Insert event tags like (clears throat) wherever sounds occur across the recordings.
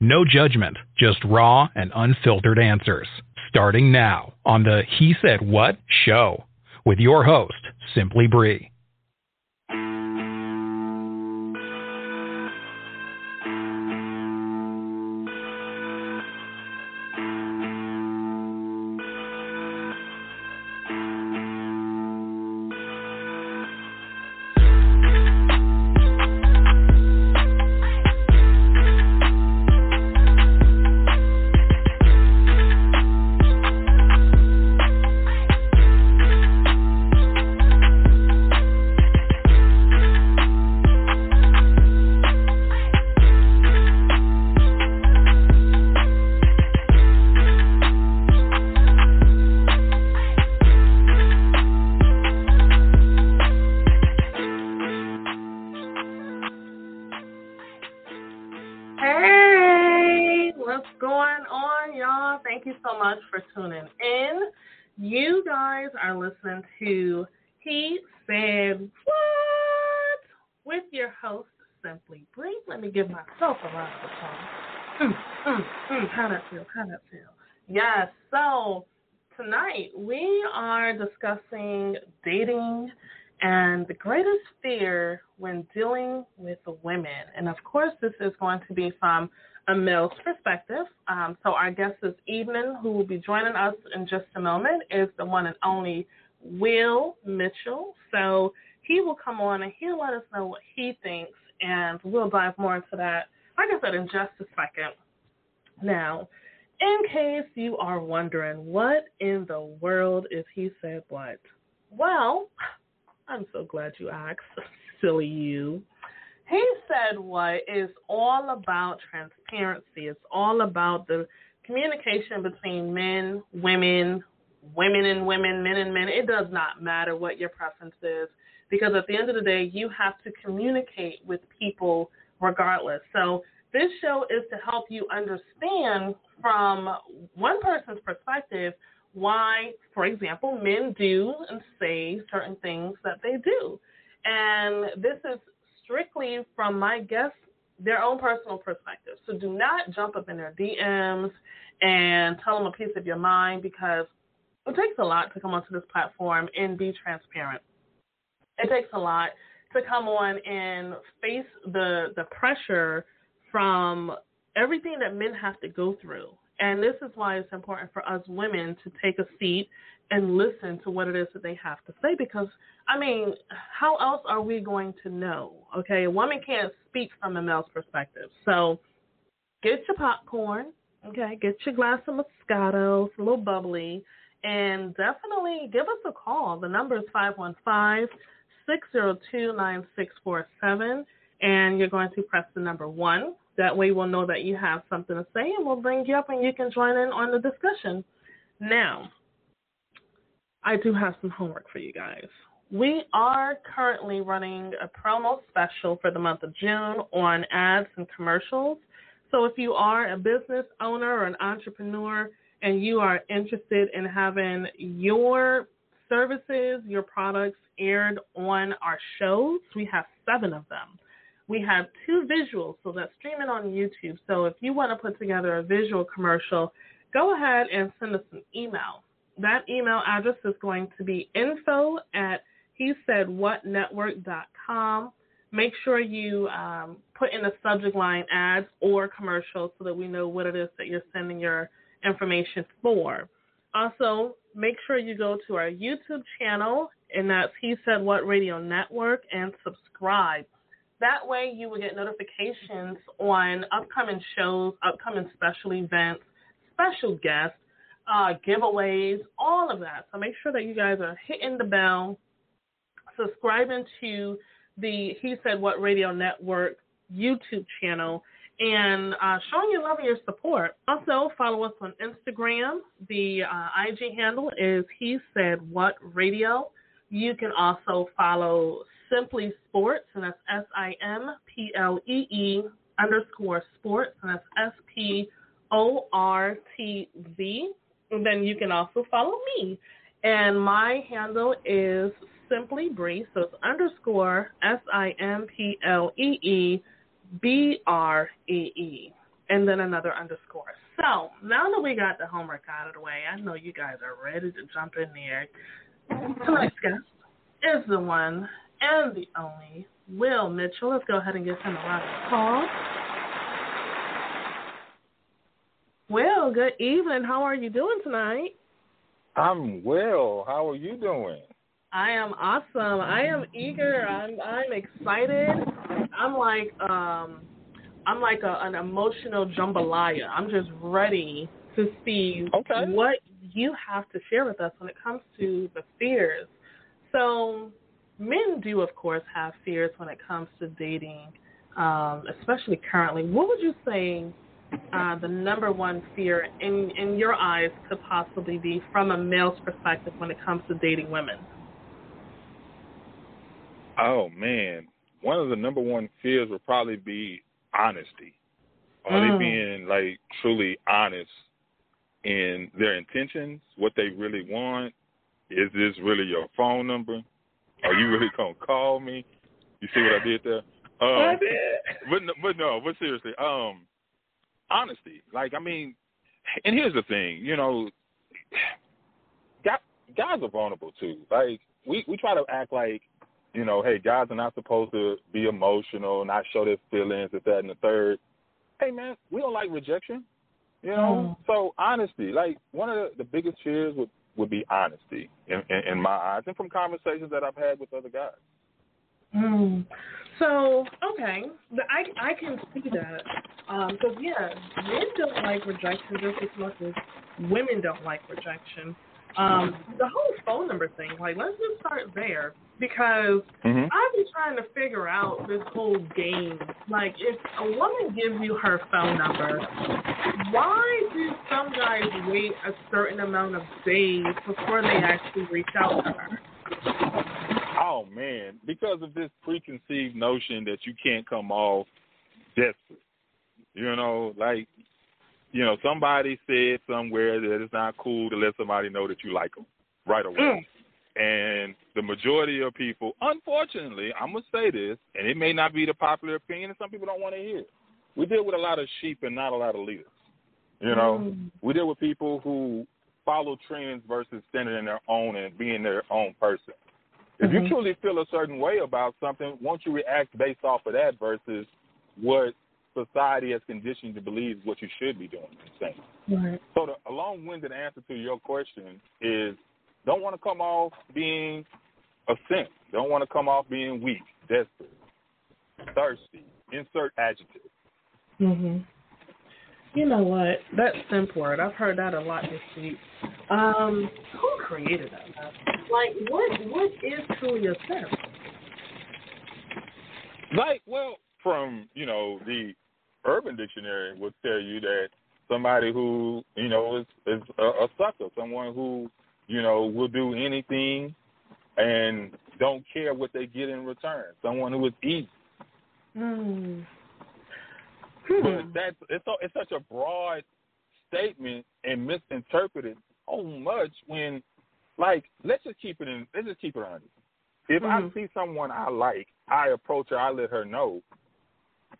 No judgment, just raw and unfiltered answers. Starting now on the He Said What show with your host, Simply Bree. Going to be from a male's perspective. Um, so, our guest this evening, who will be joining us in just a moment, is the one and only Will Mitchell. So, he will come on and he'll let us know what he thinks, and we'll dive more into that, like I said, in just a second. Now, in case you are wondering, what in the world is He Said What? Well, I'm so glad you asked, (laughs) silly you. He said what is all about transparency. It's all about the communication between men, women, women and women, men and men. It does not matter what your preference is because at the end of the day, you have to communicate with people regardless. So this show is to help you understand from one person's perspective why, for example, men do and say certain things that they do. And this is strictly from my guests, their own personal perspective. So do not jump up in their DMs and tell them a piece of your mind because it takes a lot to come onto this platform and be transparent. It takes a lot to come on and face the the pressure from everything that men have to go through and this is why it's important for us women to take a seat and listen to what it is that they have to say because I mean, how else are we going to know? Okay, a woman can't speak from a male's perspective. So get your popcorn, okay, get your glass of Moscato, it's a little bubbly, and definitely give us a call. The number is 515 602 9647, and you're going to press the number one that way we'll know that you have something to say and we'll bring you up and you can join in on the discussion. Now, I do have some homework for you guys. We are currently running a promo special for the month of June on ads and commercials. So if you are a business owner or an entrepreneur and you are interested in having your services, your products aired on our shows, we have seven of them we have two visuals, so that's streaming on YouTube. So if you want to put together a visual commercial, go ahead and send us an email. That email address is going to be info at he said what network.com. Make sure you um, put in the subject line ads or commercials so that we know what it is that you're sending your information for. Also, make sure you go to our YouTube channel, and that's He Said What Radio Network, and subscribe. That way, you will get notifications on upcoming shows, upcoming special events, special guests, uh, giveaways, all of that. So make sure that you guys are hitting the bell, subscribing to the He Said What Radio Network YouTube channel, and uh, showing your love and your support. Also, follow us on Instagram. The uh, IG handle is He Said What Radio. You can also follow Simply Sports, and that's S I M P L E E underscore sports, and that's S P O R T Z. Then you can also follow me. And my handle is Simply Bree, so it's underscore S I M P L E E B R E E. and then another underscore. So now that we got the homework out of the way, I know you guys are ready to jump in there. Tonight's guest is the one and the only Will Mitchell. Let's go ahead and give him a round of applause. Will, good evening. How are you doing tonight? I'm well. How are you doing? I am awesome. I am eager. I'm I'm excited. I'm like um I'm like a, an emotional jambalaya. I'm just ready to see okay. what you have to share with us when it comes to the fears. So, men do, of course, have fears when it comes to dating, um, especially currently. What would you say uh, the number one fear in in your eyes could possibly be from a male's perspective when it comes to dating women? Oh man, one of the number one fears would probably be honesty. Are mm. they being like truly honest in their intentions, what they really want? Is this really your phone number? Are you really gonna call me? You see what I did there? (laughs) Um, I did. But but no, but seriously, um, honesty. Like I mean, and here's the thing, you know, guys, guys are vulnerable too. Like we we try to act like you know, hey, guys are not supposed to be emotional, not show their feelings, if that, and the third. Hey, man, we don't like rejection. You know, mm. so honesty, like one of the, the biggest fears would would be honesty in, in, in my eyes, and from conversations that I've had with other guys. Mm. So okay, I I can see that. Um, so yeah, men don't like rejection just as much as women don't like rejection. Um, the whole phone number thing, like let's just start there because mm-hmm. I've been trying to figure out this whole game. Like, if a woman gives you her phone number, why do some guys wait a certain amount of days before they actually reach out to her? Oh man, because of this preconceived notion that you can't come off desperate. You know, like you know, somebody said somewhere that it's not cool to let somebody know that you like them right away. Mm. And the majority of people, unfortunately, I'm gonna say this, and it may not be the popular opinion, and some people don't want to hear it. We deal with a lot of sheep and not a lot of leaders. You know, mm. we deal with people who follow trends versus standing in their own and being their own person. If mm-hmm. you truly feel a certain way about something, won't you react based off of that versus what society has conditioned to believe what you should be doing and saying? Right. So the long-winded answer to your question is don't want to come off being a simp. Don't want to come off being weak, desperate, thirsty. Insert adjective. Mhm. You know what? That simp word, I've heard that a lot this week. Um, who created that? Like, what what is truly a simp? Like, well, from you know the Urban Dictionary would tell you that somebody who you know is is a, a sucker, someone who you know, will do anything and don't care what they get in return. Someone who is easy. Mm. Hmm. But that's it's so, it's such a broad statement and misinterpreted so much when like let's just keep it in let's just keep it honest. If mm-hmm. I see someone I like, I approach her, I let her know,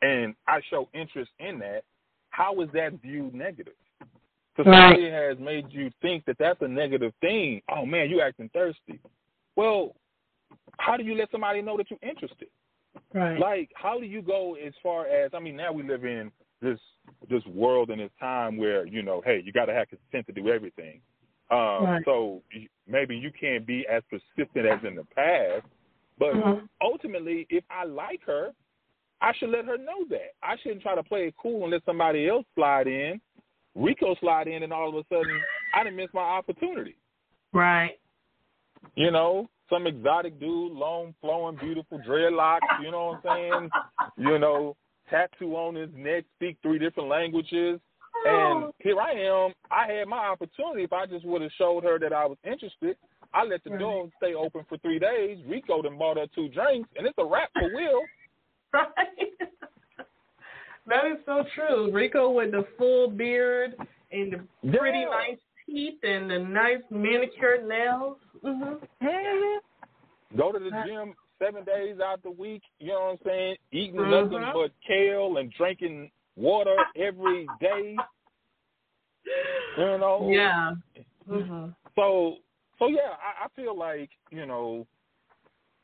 and I show interest in that, how is that viewed negative? Society right. has made you think that that's a negative thing. Oh man, you acting thirsty. Well, how do you let somebody know that you're interested? Right. Like, how do you go as far as? I mean, now we live in this this world and this time where you know, hey, you got to have consent to do everything. Um, right. So maybe you can't be as persistent as in the past, but mm-hmm. ultimately, if I like her, I should let her know that. I shouldn't try to play it cool and let somebody else slide in Rico slide in, and all of a sudden, I didn't miss my opportunity. Right. You know, some exotic dude, long, flowing, beautiful dreadlocks. You know what I'm saying? you know, tattoo on his neck, speak three different languages. And oh. here I am. I had my opportunity. If I just would have showed her that I was interested, I let the right. door stay open for three days. Rico then bought her two drinks, and it's a wrap for Will. (laughs) Right. (laughs) That is so true. Rico with the full beard and the pretty yeah. nice teeth and the nice manicured nails. Mm-hmm. Go to the gym seven days out the week. You know what I'm saying? Eating mm-hmm. nothing but kale and drinking water every day. (laughs) You know. Yeah. Mm-hmm. So so yeah, I, I feel like you know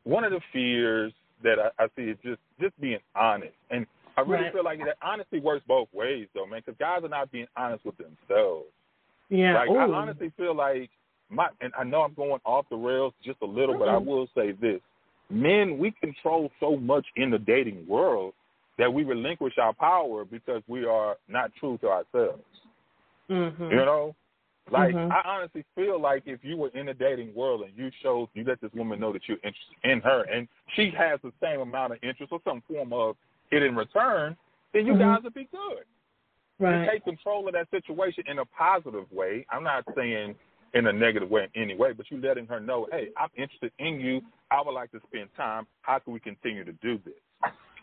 one of the fears that I, I see is just just being honest, and I really Right. feel like that honesty works both ways though, man. Because guys are not being honest with themselves. Yeah. Like I honestly feel like my and I know I'm going off the rails just a little, but I Mhm. will say this. Men, we control so much in the dating world that we relinquish our power because we are not true to ourselves. Mm-hmm. You know? Like Mhm. I honestly feel like if you were in the dating world and you showed you let this woman know that you're interested in her and she has the same amount of interest or some form of it in return, then you Mhm. guys would be good you Right. take control of that situation in a positive way. I'm not saying in a negative way in any way, but you letting her know, hey, I'm interested in you. I would like to spend time. How can we continue to do this?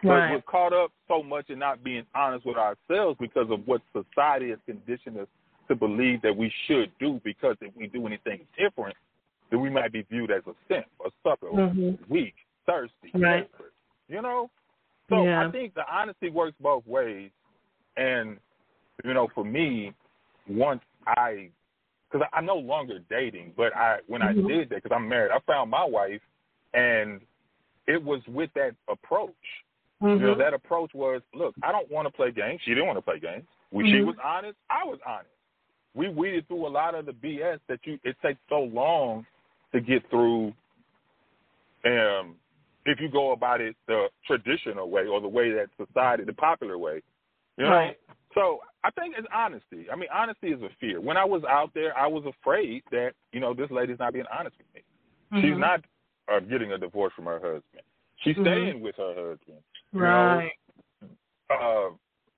But Right. we're caught up so much in not being honest with ourselves because of what society has conditioned us to believe that we should do. Because if we do anything different, then we might be viewed as a simp, a sucker, Mhm. weak, thirsty, Right. desperate. You know? So Yeah. I think the honesty works both ways. And, you know, for me, once I, because I'm no longer dating, but I when I Mhm. did that, because I'm married, I found my wife, and it was with that approach. Mhm. You know, that approach was, look, I don't want to play games. She didn't want to play games. When she Mhm. was honest, I was honest. We weeded through a lot of the BS that you it takes so long to get through. Um, if you go about it the traditional way or the way that society, the popular way, you know. Right. So I think it's honesty. I mean, honesty is a fear. When I was out there, I was afraid that you know this lady's not being honest with me. She's Mhm. not uh, getting a divorce from her husband. She's Mhm. staying with her husband. you know. Right. Uh,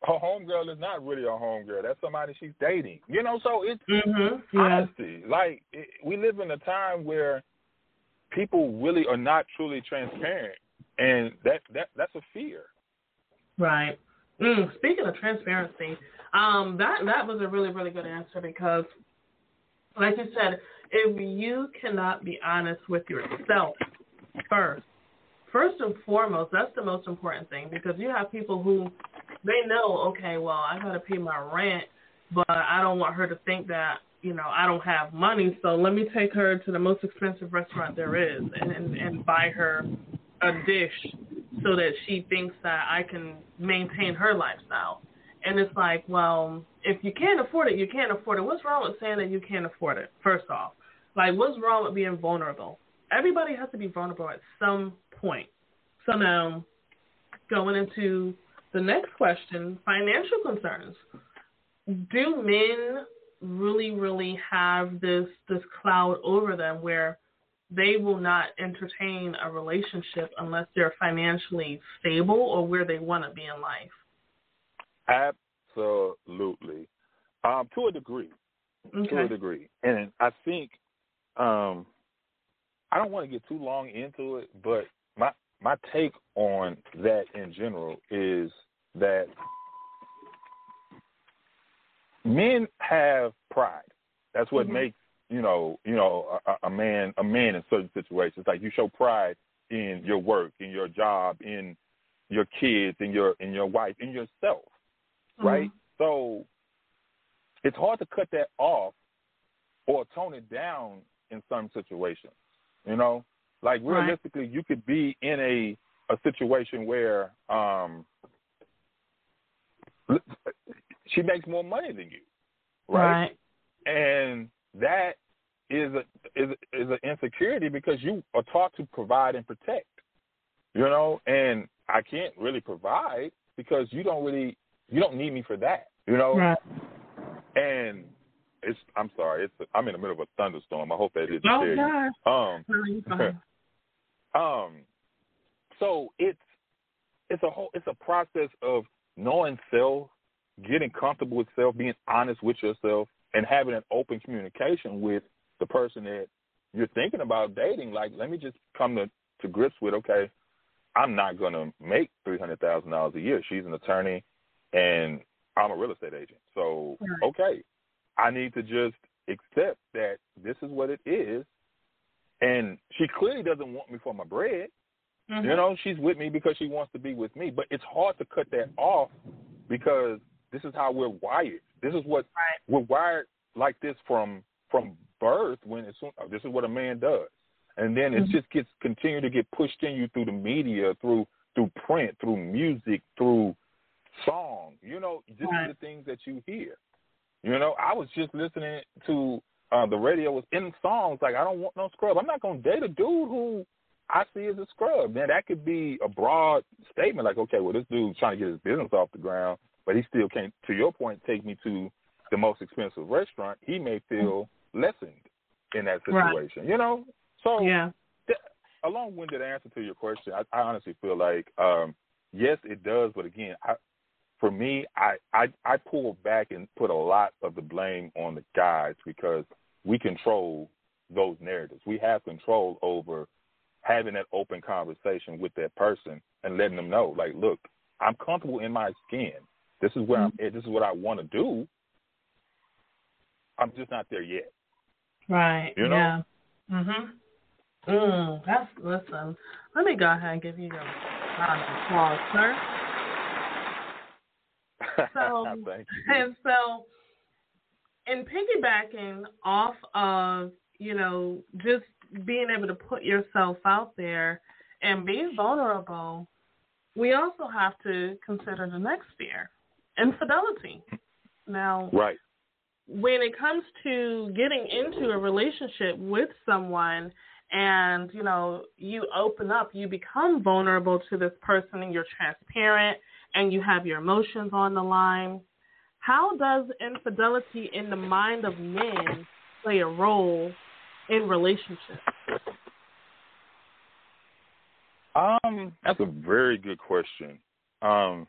her homegirl is not really a homegirl. That's somebody she's dating. You know, so it's Mhm. Yeah. honesty. Like it, we live in a time where people really are not truly transparent, and that that that's a fear. Right. Mm, speaking of transparency, um, that that was a really really good answer because, like you said, if you cannot be honest with yourself first, first and foremost, that's the most important thing because you have people who they know, okay, well, I got to pay my rent, but I don't want her to think that you know I don't have money, so let me take her to the most expensive restaurant there is and and, and buy her a dish so that she thinks that I can maintain her lifestyle. And it's like, well, if you can't afford it, you can't afford it. What's wrong with saying that you can't afford it? First off, like, what's wrong with being vulnerable? Everybody has to be vulnerable at some point. So now, going into the next question, financial concerns. Do men really, really have this this cloud over them where they will not entertain a relationship unless they're financially stable or where they want to be in life? Absolutely, um, to a degree. To a degree, and I think um, I don't want to get too long into it, but my my take on that in general is that men have pride. That's what Mhm. makes you know you know a, a man a man in certain situations. Like you show pride in your work, in your job, in your kids, in your in your wife, in yourself, right? So it's hard to cut that off or tone it down in some situations. You know, like Right. realistically, you could be in a a situation where um she makes more money than you, right? And that is a is is an insecurity because you are taught to provide and protect. You know, and I can't really provide because you don't really you don't need me for that. You know, Right. and it's I'm sorry, it's I'm in the middle of a thunderstorm. I hope that didn't Oh you. Um, No, you're fine. (laughs) um, so it's it's a whole it's a process of knowing self, getting comfortable with self, being honest with yourself, and having an open communication with the person that you're thinking about dating. Like, let me just come to to grips with okay, I'm not gonna make three hundred thousand dollars a year. She's an attorney, and I'm a real estate agent. So okay, I need to just accept that this is what it is. And she clearly doesn't want me for my bread. Mhm. You know, she's with me because she wants to be with me. But it's hard to cut that off because this is how we're wired. This is what right. we're wired like this from from birth. When it's this is what a man does, and then it Mhm. just gets continue to get pushed in you through the media, through through print, through music, through song. You know, this Right. is the things that you hear. You know, I was just listening to uh the radio was in songs like I don't want no scrub. I'm not gonna date a dude who I see as a scrub. Now that could be a broad statement like, okay, well this dude's trying to get his business off the ground, but he still can't to your point, take me to the most expensive restaurant. He may feel lessened in that Right. situation. You know? So Yeah. a long-winded answer to your question. I, I honestly feel like um, yes, it does, but again, I, for me, I, I I pull back and put a lot of the blame on the guys because we control those narratives. We have control over having that open conversation with that person and letting them know, like, look, I'm comfortable in my skin. This is where I'm at. This is what I want to do. I'm just not there yet. Right. You know? Yeah. Mhm. Mm, that's listen. Let me go ahead and give you your round of applause, sir. (laughs) So- Thank you. And so, in piggybacking off of you know just being able to put yourself out there and be vulnerable, we also have to consider the next fear, infidelity. Now, Right. when it comes to getting into a relationship with someone and you know you open up you become vulnerable to this person and you're transparent and you have your emotions on the line how does infidelity in the mind of men play a role in relationships Um, that's a very good question. Um,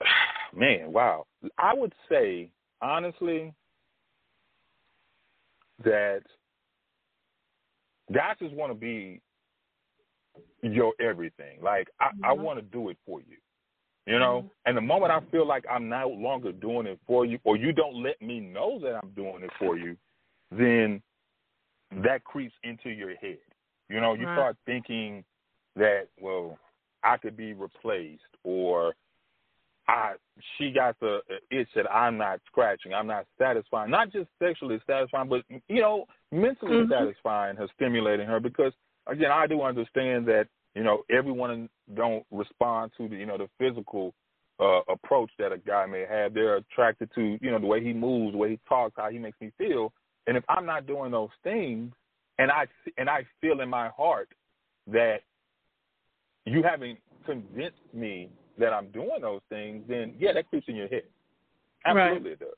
(sighs) man, wow. I would say honestly that guys just want to be your everything. Like I, I Mhm. want to do it for you. You know, and the moment I feel like I'm no longer doing it for you, or you don't let me know that I'm doing it for you, then that creeps into your head. You know, you Right. start thinking that, well, I could be replaced, or I she got the itch that I'm not scratching, I'm not satisfying, not just sexually satisfying, but you know, mentally Mhm. satisfying her, stimulating her. Because again, I do understand that you know everyone don't respond to the you know the physical uh, approach that a guy may have. They're attracted to you know the way he moves, the way he talks, how he makes me feel. And if I'm not doing those things, and I and I feel in my heart that you haven't convinced me that I'm doing those things, then yeah, that creeps in your head. Absolutely, it does.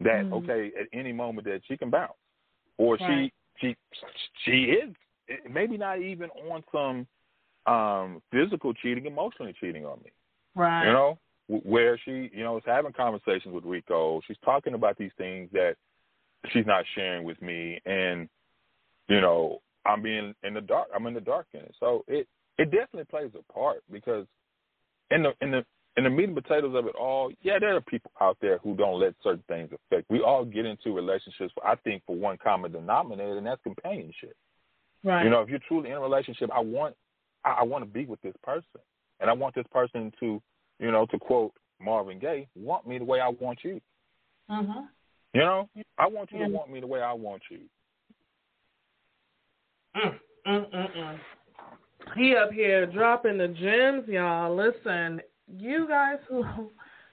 That Mhm. okay, at any moment that she can bounce, or Right. she she she is maybe not even on some um physical cheating, emotionally cheating on me. right You know, where she, you know, is having conversations with Rico. She's talking about these things that she's not sharing with me, and you know, I'm being in the dark. I'm in the dark in it. So it it definitely plays a part because in the in the in the meat and potatoes of it all, yeah, there are people out there who don't let certain things affect. We all get into relationships, I think, for one common denominator, and that's companionship. Right You know, if you're truly in a relationship, I want I, I want to be with this person, and I want this person to, you know, to quote Marvin Gaye, want me the way I want you. mhm You know, I want you Yeah. to want me the way I want you. Mm, mm, mm, mm. He up here dropping the gems, y'all. Listen, you guys who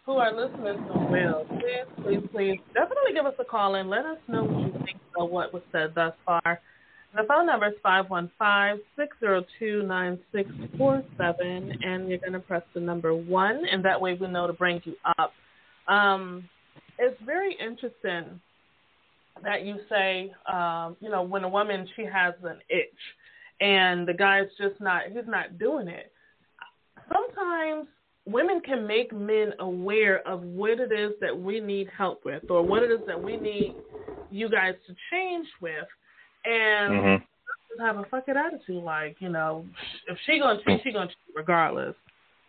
who are listening to Will, please, please, please, definitely give us a call and let us know what you think of what was said thus far. The phone number is five one five six zero two nine six four seven, and you're gonna press the number one, and that way we know to bring you up. Um, it's very interesting that you say, um, you know, when a woman she has an itch, and the guy's just not he's not doing it. Sometimes women can make men aware of what it is that we need help with, or what it is that we need you guys to change with, and Mm-hmm. just have a fucking attitude. Like, you know, if she gonna cheat, she gonna cheat regardless.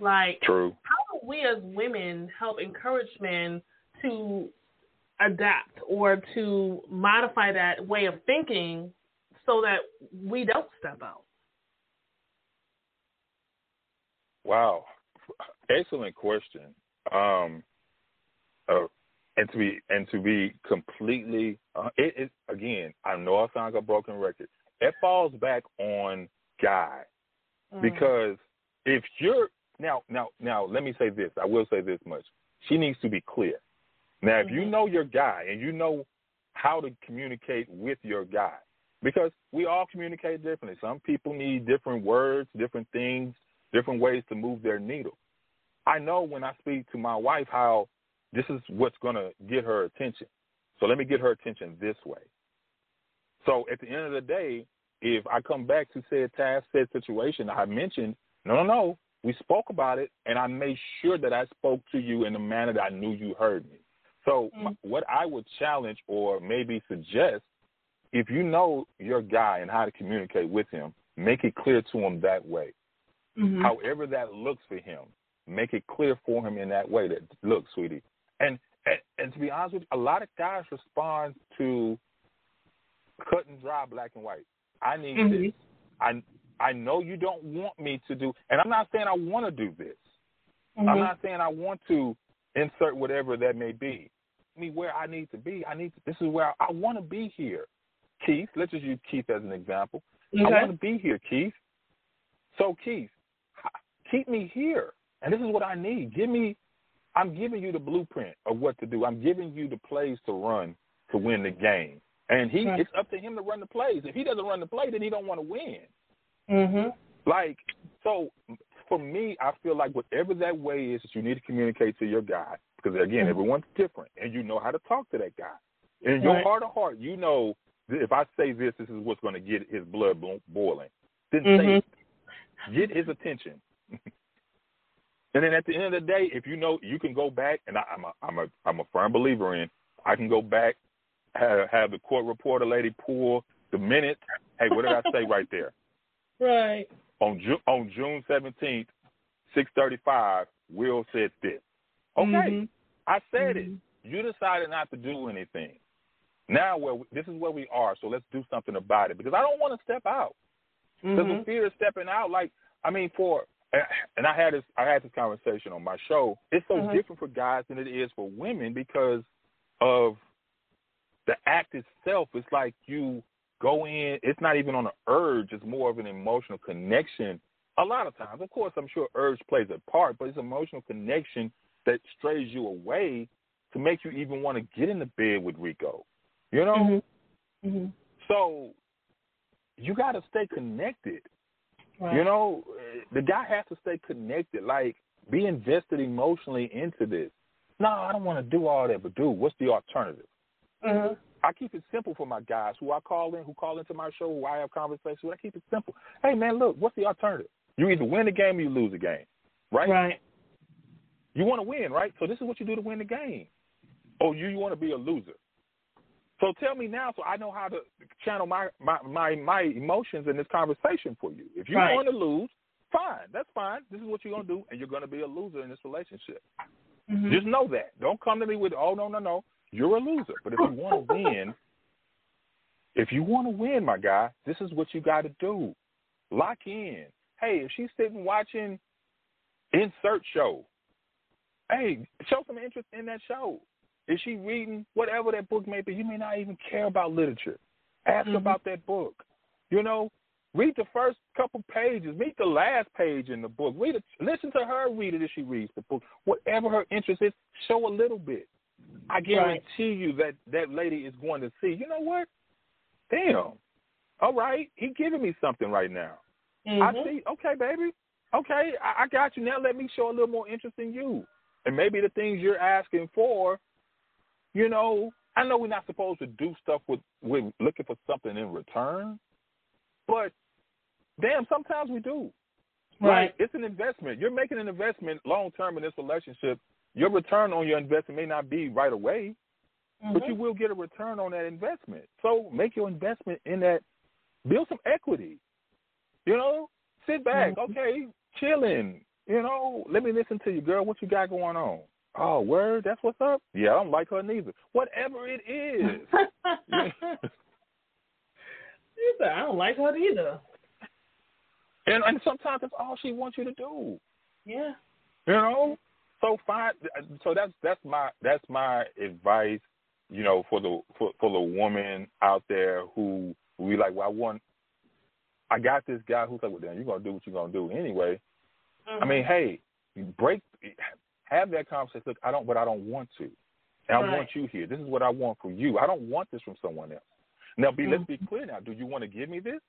Like, True. how do we as women help encourage men to adapt or to modify that way of thinking so that we don't step out? Wow, excellent question. Um, uh, and to be and to be completely, uh, it, it again. I know I sound like a broken record. It falls back on guy Mm. because if you're now now now let me say this. I will say this much. She needs to be clear. Now, if you Mhm. know your guy and you know how to communicate with your guy, because we all communicate differently. Some people need different words, different things, different ways to move their needle. I know when I speak to my wife how this is what's going to get her attention. So let me get her attention this way. So at the end of the day, if I come back to said task, said situation, I mentioned, no, no, no, we spoke about it, and I made sure that I spoke to you in the manner that I knew you heard me. So Mm. what I would challenge or maybe suggest, if you know your guy and how to communicate with him, make it clear to him that way. Mhm. However that looks for him, make it clear for him in that way that look, sweetie. And and, and to be honest with you, a lot of guys respond to cut and dry, black and white. I need Mhm. this. I I know you don't want me to do, and I'm not saying I want to do this. I'm Mhm. not saying I want to insert whatever that may be. Me where I need to be. I need. To, this is where I, I want to be here. Keith, let's just use Keith as an example. I want to be here, Keith. So Keith, keep me here, and this is what I need. Give me. I'm giving you the blueprint of what to do. I'm giving you the plays to run to win the game. And he, Right. it's up to him to run the plays. If he doesn't run the play, then he don't want to win. Mhm. Like, so for me, I feel like whatever that way is that you need to communicate to your guy, because again, Mhm. everyone's different, and you know how to talk to that guy. In your Right. heart of heart, you know if I say this, this is what's going to get his blood boiling. Then Mhm. say it. Get his attention. (laughs) and then at the end of the day, if you know, you can go back, and I, I'm a, I'm a, I'm a firm believer in. I can go back, have, have the court reporter lady pull the minutes. Hey, what did I say right there? (laughs) Right. on June on June seventeenth, six thirty five, Will said this. Okay, Mhm. I said Mhm. it. You decided not to do anything. Now, where we, this is where we are, so let's do something about it because I don't want to step out. Because Mhm. the fear of stepping out, like I mean, for (clears throat) and I had this I had this conversation on my show. It's so Mhm. different for guys than it is for women because of the act itself. It's like you go in. It's not even on an urge. It's more of an emotional connection. A lot of times, of course, I'm sure urge plays a part, but it's emotional connection that strays you away to make you even want to get in the bed with Rico. You know. Mhm. Mhm. So you got to stay connected. Right. You know, eh, the guy has to stay connected, like be invested emotionally into this. No, I don't want to do all that, but dude, what's the alternative? Mhm. I keep it simple for my guys who I call in, who call into my show, who I have conversations with. I keep it simple. Hey, man, look, what's the alternative? You either win the game or you lose the game, right? Right. You want to win, right? So this is what you do to win the game. Oh, you, you want to be a loser. So tell me now, so I know how to channel my my my, my emotions in this conversation for you. If you Right. want to lose, fine, that's fine. This is what you're gonna do, and you're gonna be a loser in this relationship. Mhm. Just know that. Don't come to me with, oh no no no, you're a loser. But if you want to win, (laughs) if you want to win, my guy, this is what you got to do. Lock in. Hey, if she's sitting watching insert show, hey, show some interest in that show. Is she reading whatever that book may be? You may not even care about literature. Ask Mhm. about that book. You know, read the first couple pages. Read the last page in the book. Read it. Listen to her read it as she reads the book. Whatever her interest is, show a little bit. I guarantee you that that lady is going to see. You know what? Damn. All right, he giving me something right now. I Mhm. see. Okay, baby. Okay, I, I got you. Now let me show a little more interest in you, and maybe the things you're asking for. You know, I know we're not supposed to do stuff with with looking for something in return, but damn, sometimes we do. Right. Like, it's an investment. You're making an investment long term in this relationship. Your return on your investment may not be right away, but Mhm. you will get a return on that investment. So make your investment in that. Build some equity. You know, sit back. Mhm. Okay, chilling. You know, let me listen to you, girl. What you got going on? Oh, word. That's what's up. Yeah, I don't like her neither. Whatever it is. (laughs) you said I don't like her either. and and sometimes that's all she wants you to do. Yeah. You know, so fine. So that's that's my that's my advice. You know, for the for for the woman out there who we like. Well, I want. I got this guy who's like, well, then you're gonna do what you're gonna do anyway. Mm-hmm. I mean, hey, break, have that conversation. Look, I don't, but I don't want to. And I Right. want you here. This is what I want from you. I don't want this from someone else. Now, be let's Mm-hmm. be clear. Now, do you want to give me this?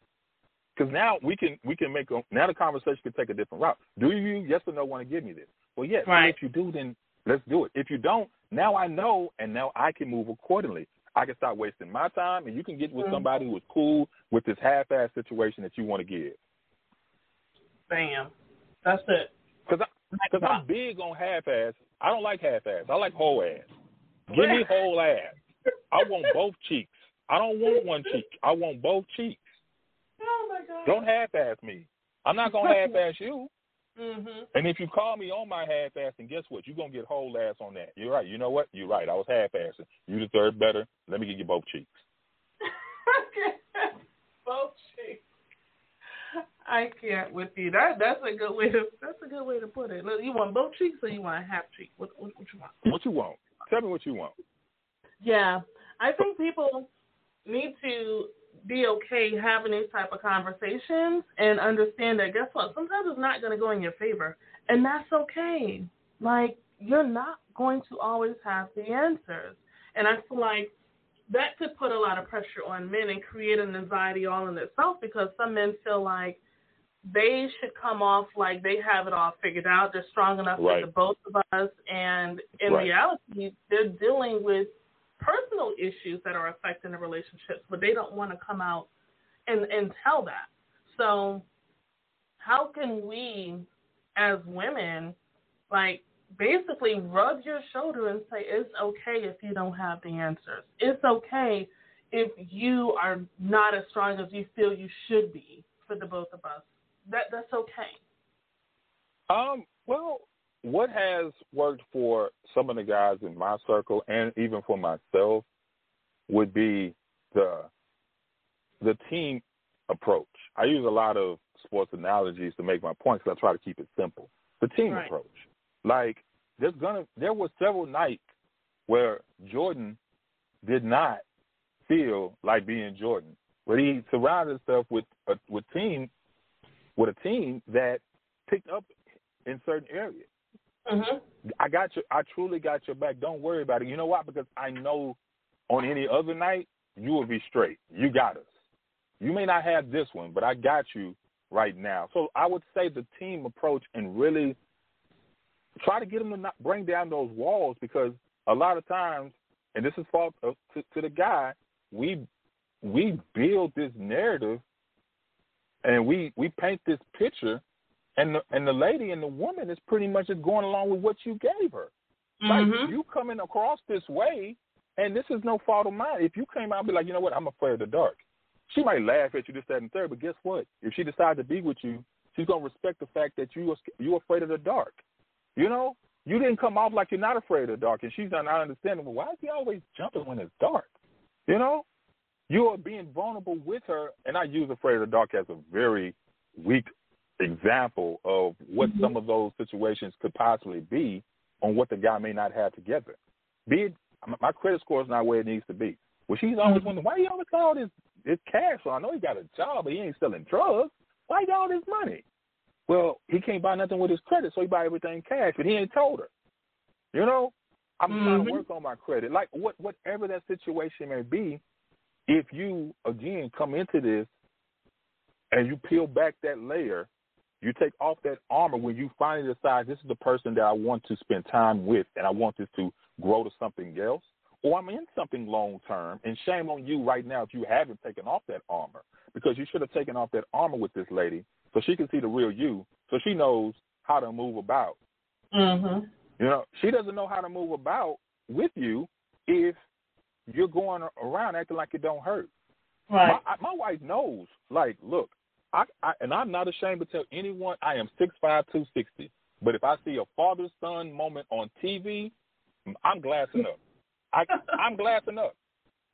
Because now we can we can make a now the conversation can take a different route. Do you yes or no want to give me this? Well, yes. Right. If you do, then let's do it. If you don't, now I know, and now I can move accordingly. I can stop wasting my time, and you can get with Mhm. somebody who is cool with this half-ass situation that you want to give. Bam. That's it. Because because I'm big on half-ass. I don't like half-ass. I like whole ass. Give me whole ass. I want both cheeks. I don't want one cheek. I want both cheeks. Oh my God. Don't half-ass me. I'm not gonna half-ass you. Mm-hmm. And if you call me on my half-ass, and guess what? You're gonna get whole ass on that. You're right. You know what? You're right. I was half-assing. You deserve better. Let me give you both cheeks. (laughs) both cheeks. I can't with you. That that's a good way to that's a good way to put it. Look, you want both cheeks or you want a half cheek? What what, what you want? What you want? Tell me what you want. Yeah, I think people need to be okay having these type of conversations and understand that guess what? Sometimes it's not going to go in your favor, and that's okay. Like you're not going to always have the answers, and I feel like that could put a lot of pressure on men and create an anxiety all in itself because some men feel like they should come off like they have it all figured out. They're strong enough Right. for the both of us, and in Right. reality, they're dealing with personal issues that are affecting the relationships, but they don't want to come out and and tell that. So, how can we, as women, like basically rub your shoulder and say it's okay if you don't have the answers. It's okay if you are not as strong as you feel you should be for the both of us. That that's okay. Um, well, what has worked for some of the guys in my circle and even for myself would be the the team approach. I use a lot of sports analogies to make my point because I try to keep it simple. The team Right. approach. Like there's gonna there were several nights where Jordan did not feel like being Jordan, but he surrounded himself with a with team with a team that picked up in certain areas. Mhm. I got you. I truly got your back. Don't worry about it. You know why? Because I know on any other night you will be straight. You got us. You may not have this one, but I got you right now. So I would say the team approach and really try to get them to not bring down those walls because a lot of times, and this is fault of, to, to the guy, we we build this narrative and we we paint this picture and the, and the lady and the woman is pretty much just going along with what you gave her. Like Mhm. you coming across this way, and this is no fault of mine. If you came out and be like, you know what, I'm afraid of the dark, she might laugh at you this, that, and third. But guess what? If she decides to be with you, she's gonna respect the fact that you are you afraid of the dark. You know, you didn't come off like you're not afraid of the dark, and she's not understanding. Well, why is he always jumping when it's dark? You know, you are being vulnerable with her, and I use afraid of the dark as a very weak example of what some of those situations could possibly be on what the guy may not have together. Be it my credit score is not where it needs to be. Well, she's always wondering why he always got all this this cash. So I know he got a job, but he ain't selling drugs. Why he got all this money? Well, he can't buy nothing with his credit, so he buy everything cash, but he ain't told her. You know, I'm trying to Mhm. work on my credit. Like what whatever that situation may be, if you again come into this and you peel back that layer, you take off that armor when you finally decide this is the person that I want to spend time with and I want this to grow to something else, or I'm in something long term, and shame on you right now if you haven't taken off that armor because you should have taken off that armor with this lady so she can see the real you, so she knows how to move about. Mhm. You know, she doesn't know how to move about with you if you're going around acting like it don't hurt. Right. My, I- my wife knows. Like, look, I, I and I'm not ashamed to tell anyone I am six five two sixty. But if I see a father son moment on TV, I'm glassing up. I, (laughs) I'm glassing up.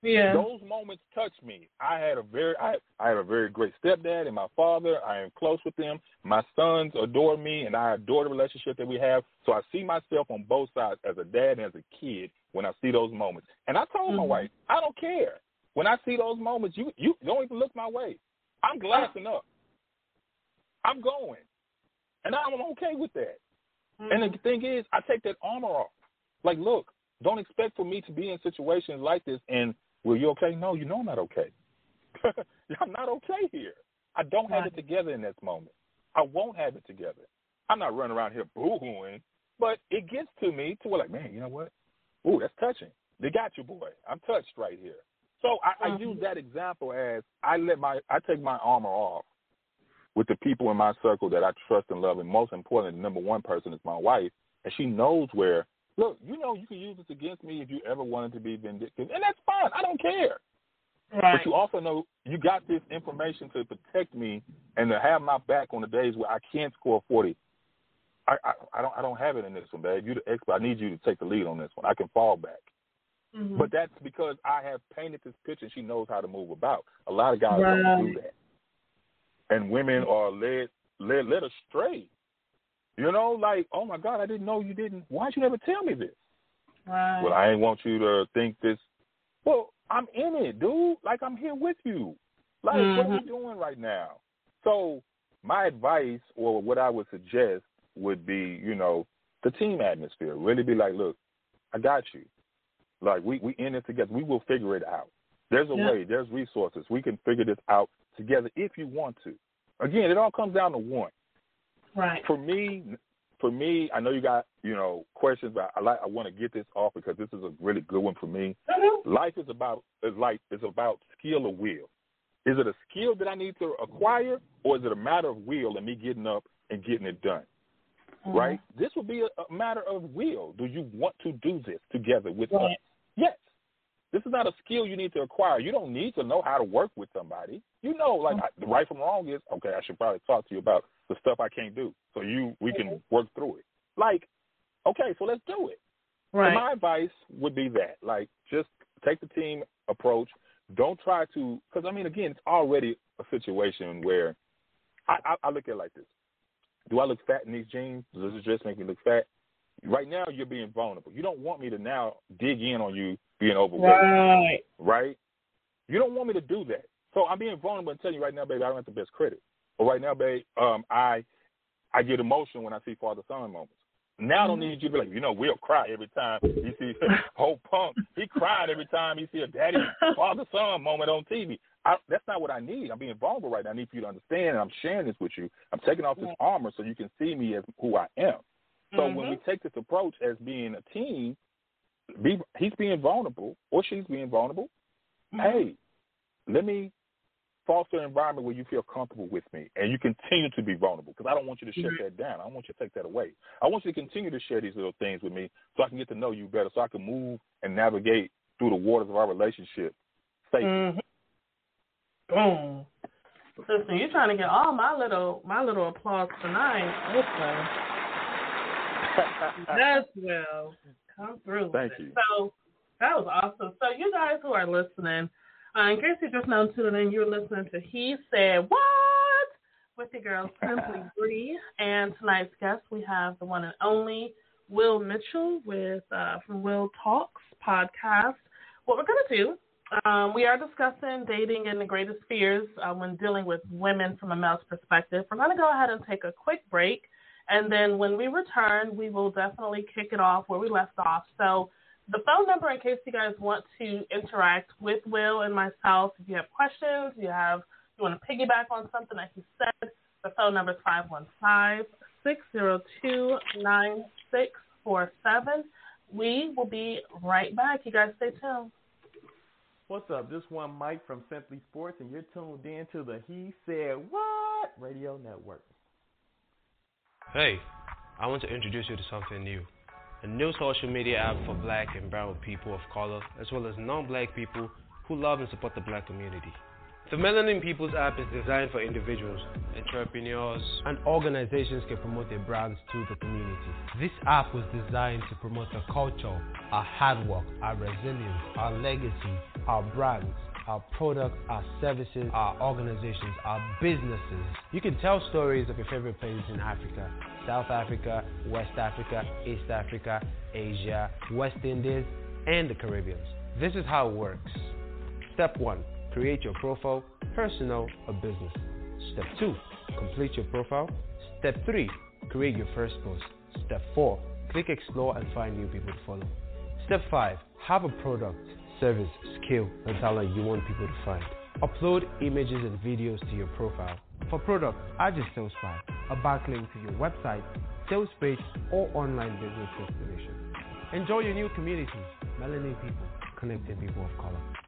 Yeah. Those moments touch me. I had a very I I have a very great stepdad and my father. I am close with them. My sons adore me and I adore the relationship that we have. So I see myself on both sides as a dad and as a kid when I see those moments. And I told mm-hmm. my wife, I don't care. When I see those moments, you you don't even look my way. I'm glassing up. I'm going. And I'm okay with that. Mm-hmm. And the thing is, I take that armor off. Like, look, don't expect for me to be in situations like this and well, you okay? No, you know I'm not okay. (laughs) I'm not okay here. I don't have it together in this moment. I won't have it together. I'm not running around here boo-hooing, but it gets to me to where like, man, you know what? Ooh, that's touching. They got you, boy. I'm touched right here. So I. I uh-huh. use that example as I let my I take my armor off with the people in my circle that I trust and love, and most importantly, the number one person is my wife, and she knows where Look, you know you can use this against me if you ever wanted to be vindictive, and that's fine. I don't care. Right. But you also know you got this information to protect me and to have my back on the days where I can't score forty. I, I, I don't I don't have it in this one, babe. You're the expert. I need you to take the lead on this one. I can fall back. Mm-hmm. But that's because I have painted this picture and she knows how to move about. A lot of guys right. don't do that. And women are led led led astray you know, like, oh my God, I didn't know you didn't. Why'd you never tell me this? Right. Well, I ain't want you to think this. Well, I'm in it, dude. Like, I'm here with you. Like, mm-hmm. what are we mm-hmm. doing right now? So, my advice or what I would suggest would be, you know, the team atmosphere. Really be like, look, I got you. Like, we, we in it together. We will figure it out. There's a yeah. way, there's resources. We can figure this out together if you want to. Again, it all comes down to one. Right. For me, for me, I know you got you know questions, but I like I want to get this off because this is a really good one for me. Mm-hmm. Life is about is like is about skill or will. Is it a skill that I need to acquire, or is it a matter of will and me getting up and getting it done? Mm-hmm. Right. This would be a, a, matter of will. Do you want to do this together with right. us? Yes. This is not a skill you need to acquire. You don't need to know how to work with somebody. You know, like mm-hmm. I, the right from wrong is okay. I should probably talk to you about the stuff I can't do, so you we can work through it. Like, okay, so let's do it. Right. my advice would be that, like, just take the team approach. Don't try to, because I mean, again, it's already a situation where I, I, I look at it like this: Do I look fat in these jeans? Does this dress make me look fat? Right now, you're being vulnerable. You don't want me to now dig in on you being overweight. Right. Right? You don't want me to do that. So I'm being vulnerable and telling you right now, baby, I don't have the best credit. But right now, babe, um, I I get emotional when I see father son moments. Now I don't need you to be like, you know, we'll cry every time you see (laughs) whole punk. He cried every time he see a daddy (laughs) father son moment on TV. I, that's not what I need. I'm being vulnerable right now. I need for you to understand, and I'm sharing this with you. I'm taking off this armor so you can see me as who I am. So mm-hmm. when we take this approach as being a team, be he's being vulnerable or she's being vulnerable. Mm-hmm. Hey, let me foster an environment where you feel comfortable with me and you continue to be vulnerable because I don't want you to shut mm-hmm. that down. I don't want you to take that away. I want you to continue to share these little things with me so I can get to know you better, so I can move and navigate through the waters of our relationship safely. Boom. Listen, you're trying to get all my little my little applause tonight. Listen. (laughs) That's well. Come through. Thank you. So that was awesome. So you guys who are listening, uh, in case you just now tuning in, you're listening to He Said What with your girl Simply (laughs) Bree. And tonight's guest we have the one and only Will Mitchell with uh, from Will Talks podcast. What we're gonna do um, we are discussing dating and the greatest fears uh, when dealing with women from a male's perspective. We're going to go ahead and take a quick break. And then when we return, we will definitely kick it off where we left off. So the phone number, in case you guys want to interact with Will and myself, if you have questions, you have you want to piggyback on something that he said, the phone number is 515-602-9647. We will be right back. You guys stay tuned. What's up? This one Mike from Simply Sports, and you're tuned in to the He Said What Radio Network. Hey, I want to introduce you to something new. A new social media app for black and brown people of color, as well as non black people who love and support the black community. The Melanin Peoples app is designed for individuals, entrepreneurs, and organizations can promote their brands to the community. This app was designed to promote our culture, our hard work, our resilience, our legacy, our brands, our products, our services, our organizations, our businesses. You can tell stories of your favorite places in Africa, South Africa, West Africa, East Africa, Asia, West Indies, and the Caribbean. This is how it works. Step 1 Create your profile, personal or business. Step 2 Complete your profile. Step 3 Create your first post. Step 4 Click explore and find new people to follow. Step 5 Have a product, service, skill, and talent you want people to find. Upload images and videos to your profile. For product, add your sales file, a backlink to your website, sales page, or online business destination. Enjoy your new community, Melanin People, connecting people of color.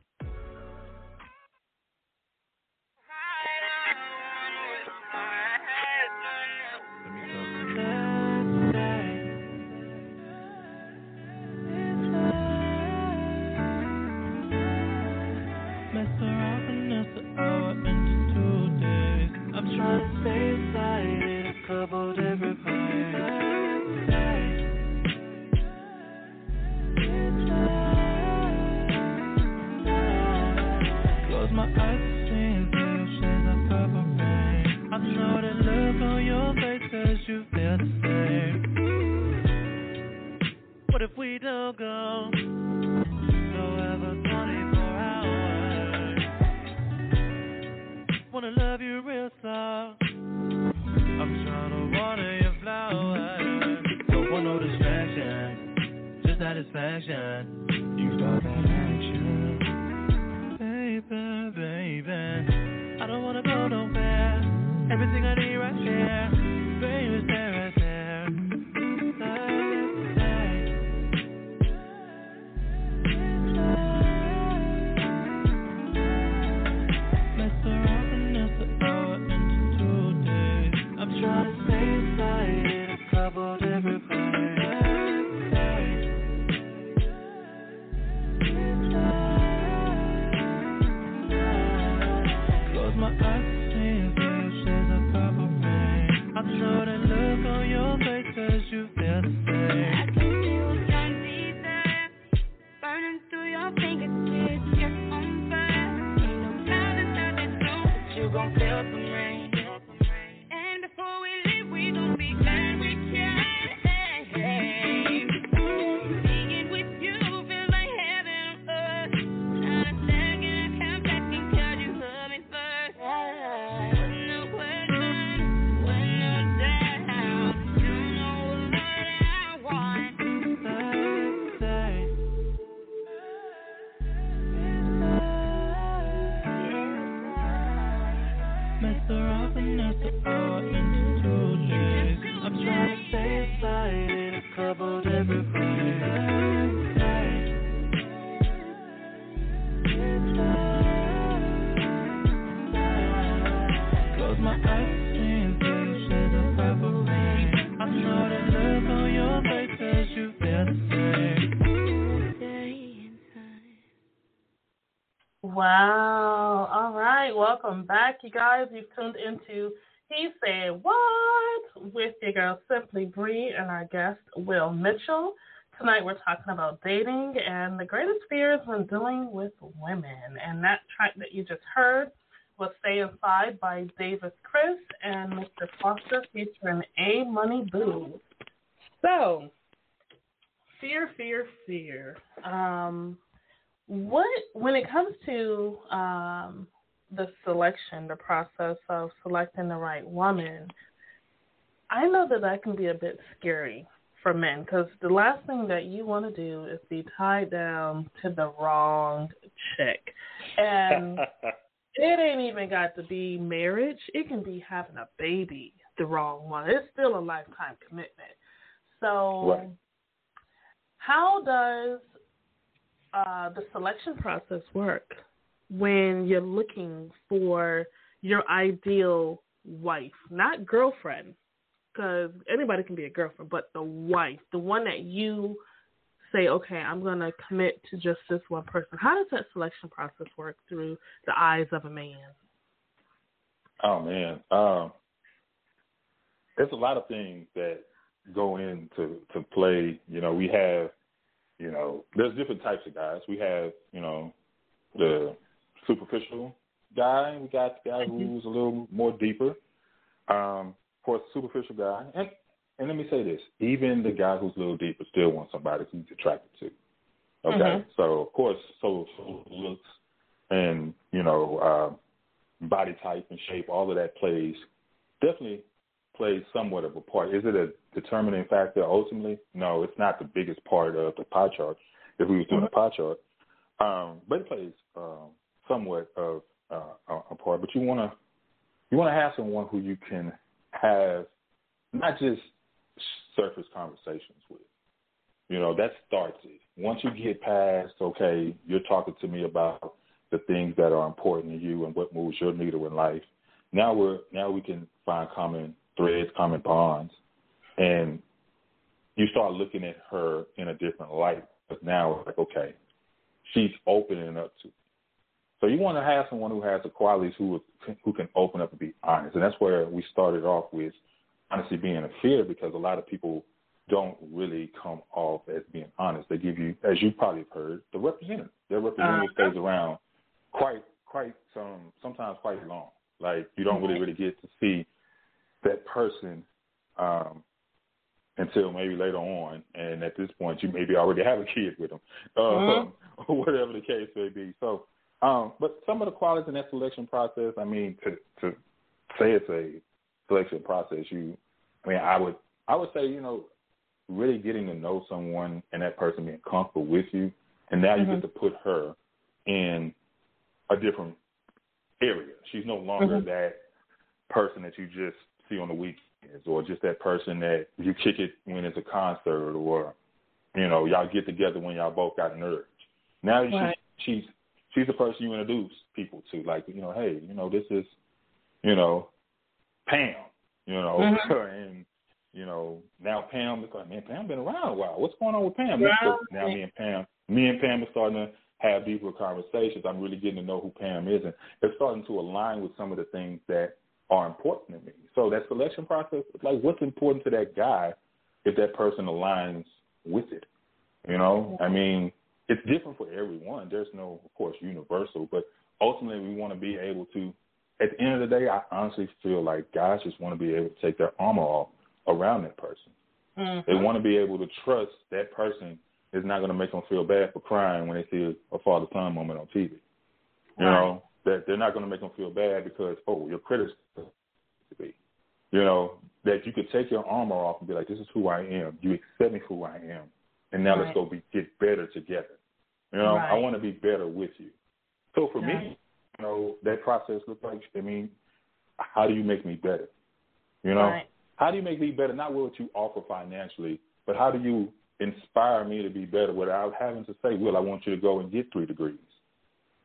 Wow. Guys. You've tuned into He Said What with your girl Simply Bree and our guest Will Mitchell. Tonight we're talking about dating and the greatest fears when dealing with women. And that track that you just heard was Stay Inside by Davis Chris and Mr. Foster featuring A Money Boo. So, fear, fear, fear. Um, what when it comes to um, the selection, the process of selecting the right woman, I know that that can be a bit scary for men because the last thing that you want to do is be tied down to the wrong chick, and (laughs) it ain't even got to be marriage. It can be having a baby, the wrong one. It's still a lifetime commitment. So, right. how does uh, the selection process work when you're looking for your ideal wife, not girlfriend, because anybody can be a girlfriend, but the wife, the one that you say, okay, I'm going to commit to just this one person? How does that selection process work through the eyes of a man? Oh man, um, there's a lot of things that go into to play. You know, we have, you know, there's different types of guys. We have, you know, the superficial guy. We got the guy who's a little more deeper. Um, of course, superficial guy, and and let me say this: even the guy who's a little deeper still wants somebody he's attracted to. Okay, mm-hmm. so of course, so, so looks and you know uh, body type and shape, all of that plays definitely plays somewhat of a part. Is it a determining factor ultimately? No, it's not the biggest part of the pie chart. If we were doing mm-hmm. a pie chart, um, but it plays um, somewhat of uh, a part. But you want to you want to have someone who you can have not just surface conversations with. You know, that starts it. Once you get past, okay, you're talking to me about the things that are important to you and what moves your needle in life. Now we're now we can find common threads, common bonds, and you start looking at her in a different light. But now it's like, okay, she's opening up to. So you want to have someone who has the qualities who who can open up and be honest, and that's where we started off with honestly being a fear because a lot of people don't really come off as being honest. They give you, as you probably have heard, the representative. Their representative uh-huh. stays around quite quite some sometimes quite long. Like you don't really really get to see that person um, until maybe later on, and at this point you maybe already have a kid with them, uh, mm-hmm. (laughs) or whatever the case may be. So, um, but some of the qualities in that selection process, I mean, to to say it's a selection process, you, I mean, I would I would say you know, really getting to know someone and that person being comfortable with you, and now mm-hmm. you get to put her in a different area. She's no longer mm-hmm. that person that you just see on the weekends, or just that person that you kick it when it's a concert, or you know y'all get together when y'all both got nerves. Now right. she, she's she's the person you introduce people to, like you know, hey, you know, this is you know Pam, you know, mm-hmm. (laughs) and you know now Pam is like, man, Pam been around a while. What's going on with Pam? Yeah. Now me and Pam, me and Pam are starting to have deeper conversations. I'm really getting to know who Pam is, and it's starting to align with some of the things that are important to me. So that selection process, like what's important to that guy if that person aligns with it. You know, I mean, it's different for everyone. There's no, of course, universal, but ultimately we want to be able to. At the end of the day, I honestly feel like guys just want to be able to take their armor off around that person. Mm-hmm. They want to be able to trust that person is not going to make them feel bad for crying when they see a father son moment on TV. You right. know, that they're not going to make them feel bad because oh your critics to be, you know that you could take your armor off and be like this is who I am. You accept me for who I am, and now right. let's go be get better together. You know right. I want to be better with you. So for me, you know that process looks like I mean, how do you make me better? You know, how do you make me better? Not what you offer financially, but how do you inspire me to be better without having to say, "Well, I want you to go and get three degrees."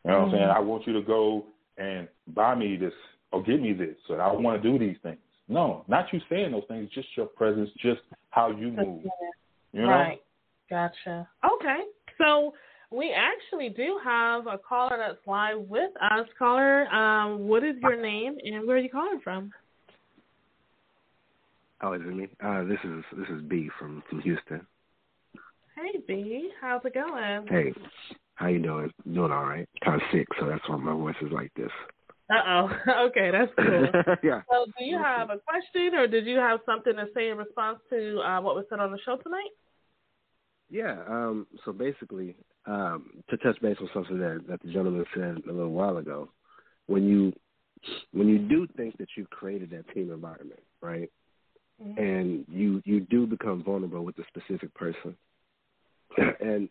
You know what mm-hmm. I'm saying? I want you to go and buy me this or give me this. So I want to do these things. No, not you saying those things, just your presence, just how you move. You know? Right. Gotcha. Okay. So we actually do have a caller that's live with us. Caller, um, what is your name and where are you calling from? Oh, is it me? Uh, this is this is B from from Houston. Hey B, how's it going? Hey, how you doing? Doing all right. Kind of sick, so that's why my voice is like this. Uh oh. (laughs) okay, that's cool. (laughs) yeah. So, do you have a question, or did you have something to say in response to uh, what was said on the show tonight? Yeah. Um, so basically, um, to touch base on something that, that the gentleman said a little while ago, when you when you do think that you've created that team environment, right, mm-hmm. and you you do become vulnerable with a specific person, (clears throat) and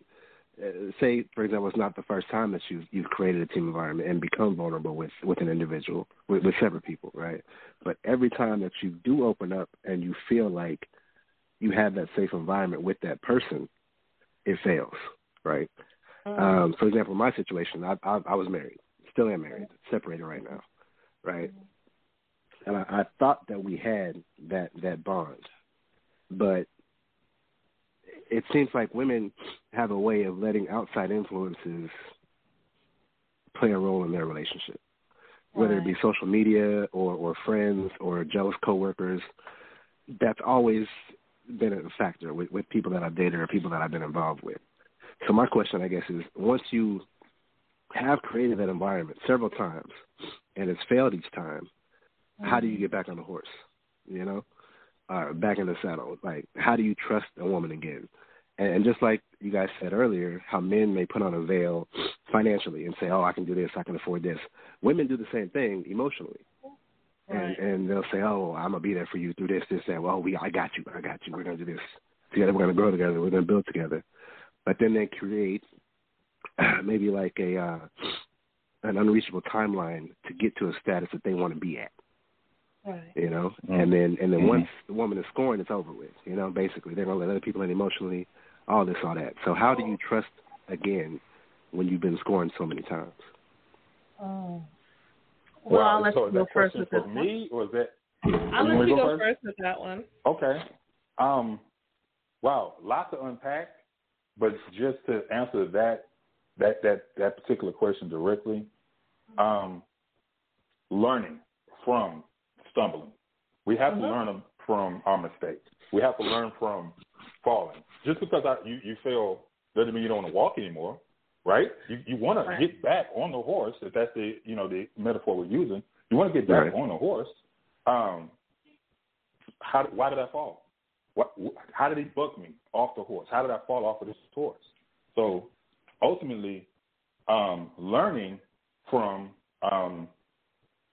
uh, say, for example, it's not the first time that you've you've created a team environment and become vulnerable with with an individual, with, with several people, right? But every time that you do open up and you feel like you have that safe environment with that person, it fails, right? Mm. Um, for example, my situation, I, I I was married, still am married, separated right now, right? And I, I thought that we had that that bond, but it seems like women have a way of letting outside influences play a role in their relationship, whether it be social media or or friends or jealous coworkers. That's always been a factor with, with people that I've dated or people that I've been involved with. So my question, I guess, is once you have created that environment several times and it's failed each time, mm-hmm. how do you get back on the horse? You know, uh, back in the saddle. Like, how do you trust a woman again? And, and just like you guys said earlier, how men may put on a veil financially and say, "Oh, I can do this, I can afford this." Women do the same thing emotionally. Right. And, and they'll say, "Oh, I'm gonna be there for you through this, this, that." Well, we, I got you, I got you. We're gonna do this together. We're gonna grow together. We're gonna build together. But then they create (clears throat) maybe like a uh, an unreachable timeline to get to a status that they want to be at. Right. You know, mm-hmm. and then and then mm-hmm. once the woman is scoring, it's over with. You know, basically they're gonna let other people in emotionally, all this, all that. So how do you trust again when you've been scoring so many times? Oh. Well, I'll let so you go first with for me, or is that? I'll let you go, go first? with that one. Okay. Um. Wow, lots to unpack, but just to answer that that that that particular question directly, um, learning from stumbling. We have mm-hmm. to learn from our mistakes. We have to learn from falling. Just because I, you you fail doesn't mean you don't want to walk anymore, right? You you want right. to get back on the horse. If that's the you know the metaphor we're using, you want to get back right. on the horse. Um, how why did I fall? What how did he buck me off the horse? How did I fall off of this horse? So ultimately, um, learning from um,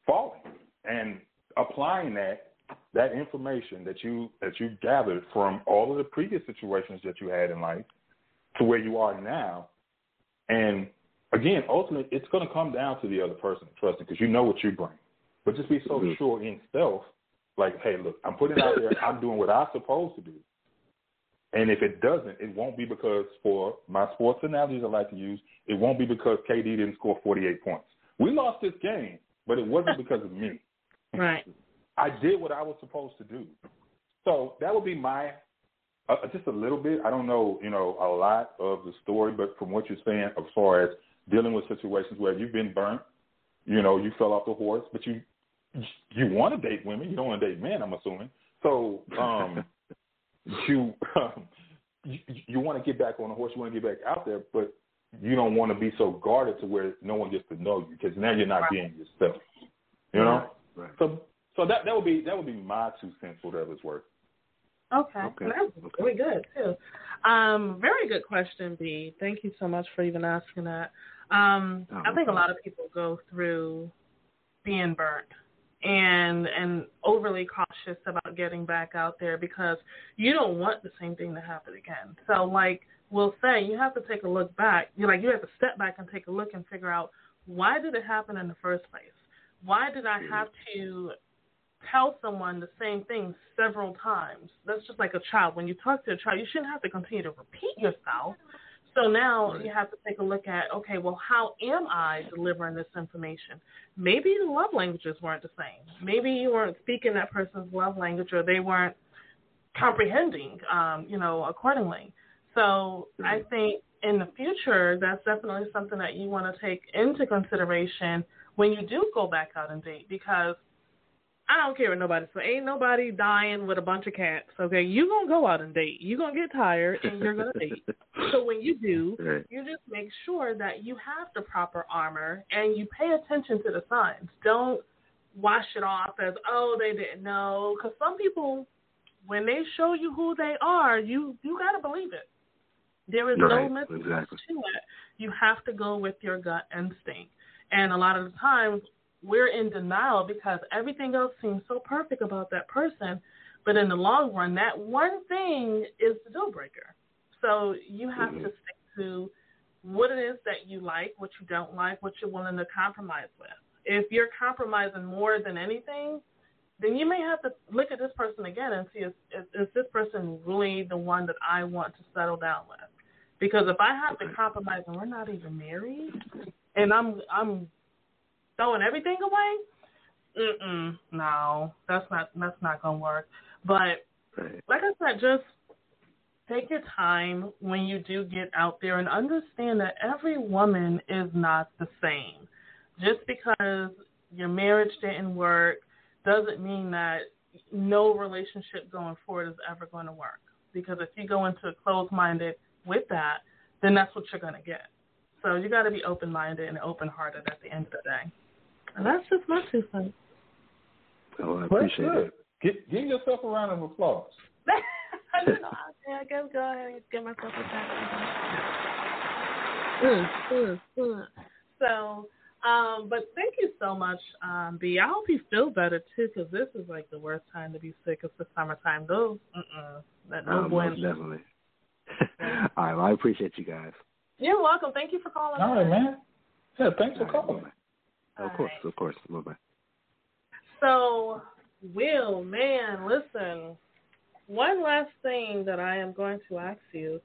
falling and applying that that information that you that you gathered from all of the previous situations that you had in life to where you are now. And again, ultimately, it's going to come down to the other person trusting because you know what you bring. But just be so mm-hmm. sure in self, like, hey, look, I'm putting it out there. I'm doing what I'm supposed to do. And if it doesn't, it won't be because, for my sports analogies I like to use, it won't be because KD didn't score 48 points. We lost this game, but it wasn't because of me. (laughs) Right. I did what I was supposed to do. So that would be my uh, just a little bit. I don't know, you know, a lot of the story, but from what you're saying, as far as dealing with situations where you've been burnt, you know, you fell off the horse, but you you want to date women, you don't want to date men. I'm assuming. So um, (laughs) you, um, you you want to get back on the horse, you want to get back out there, but you don't want to be so guarded to where no one gets to know you because now you're not being yourself. You know. Right. So so that that would be that would be my two cents, whatever it's worth. Okay, okay. that's really good too. Um, very good question, B. Thank you so much for even asking that. Um, oh, I think a lot of people go through being burnt and and overly cautious about getting back out there because you don't want the same thing to happen again. So like we'll say you have to take a look back. You like you have to step back and take a look and figure out why did it happen in the first place? Why did I have to tell someone the same thing several times. That's just like a child. When you talk to a child, you shouldn't have to continue to repeat yourself. So now right. you have to take a look at, okay, well, how am I delivering this information? Maybe the love languages weren't the same. Maybe you weren't speaking that person's love language or they weren't comprehending, um, you know, accordingly. So I think in the future, that's definitely something that you want to take into consideration when you do go back out and date because – I don't care what nobody says. Ain't nobody dying with a bunch of cats. Okay, you gonna go out and date. You gonna get tired and you're gonna date. (laughs) So when you do, right. you just make sure that you have the proper armor and you pay attention to the signs. Don't wash it off as oh they didn't know. Because some people, when they show you who they are, you you gotta believe it. There is right. no mystery exactly. to it. You have to go with your gut instinct. And a lot of the times we're in denial because everything else seems so perfect about that person. But in the long run, that one thing is the deal breaker. So you have mm-hmm. to stick to what it is that you like, what you don't like, what you're willing to compromise with. If you're compromising more than anything, then you may have to look at this person again and see is, is, is this person really the one that I want to settle down with? Because if I have to compromise and we're not even married, and I'm I'm throwing everything away, mm no, that's not that's not gonna work. But like I said, just take your time when you do get out there and understand that every woman is not the same. Just because your marriage didn't work doesn't mean that no relationship going forward is ever going to work. Because if you go into a closed minded with that, then that's what you're going to get. So you got to be open minded and open hearted at the end of the day. And that's just my two cents. Oh, I appreciate it. Give, give yourself a round of applause. I don't know. I guess go ahead and give myself a pat. (laughs) Mm, mm, mm. So, um, but thank you so much, um, B. I hope you feel better too, because this is like the worst time to be sick. It's the summertime. Those, uh-uh, that no um, bueno. definitely. (laughs) All right. Well, I appreciate you guys. You're welcome. Thank you for calling. All right, man. Yeah, thanks for All right, calling. Bye-bye. Of course, of course. Bye bye. So, Will, man, listen. One last thing that I am going to ask you.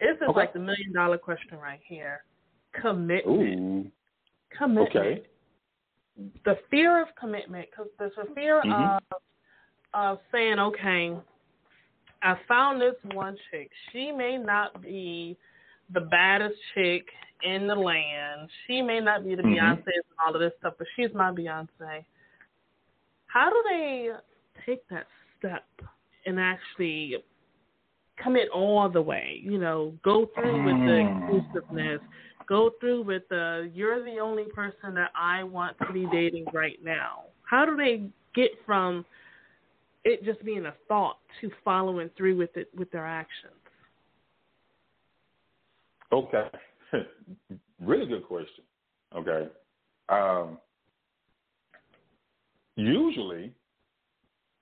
This is Okay. like the million dollar question right here. Commitment. Ooh. Commitment. Okay. The fear of commitment, because there's a fear Mhm. of of saying, okay, I found this one chick. She may not be the baddest chick in the land. She may not be the Mhm. Beyonce and all of this stuff, but she's my Beyonce. How do they take that step and actually commit all the way? You know, go through with the Mm. exclusiveness, go through with the you're the only person that I want to be dating right now. How do they get from it just being a thought to following through with it with their actions? Okay. (laughs) really good question. Okay. Um, usually,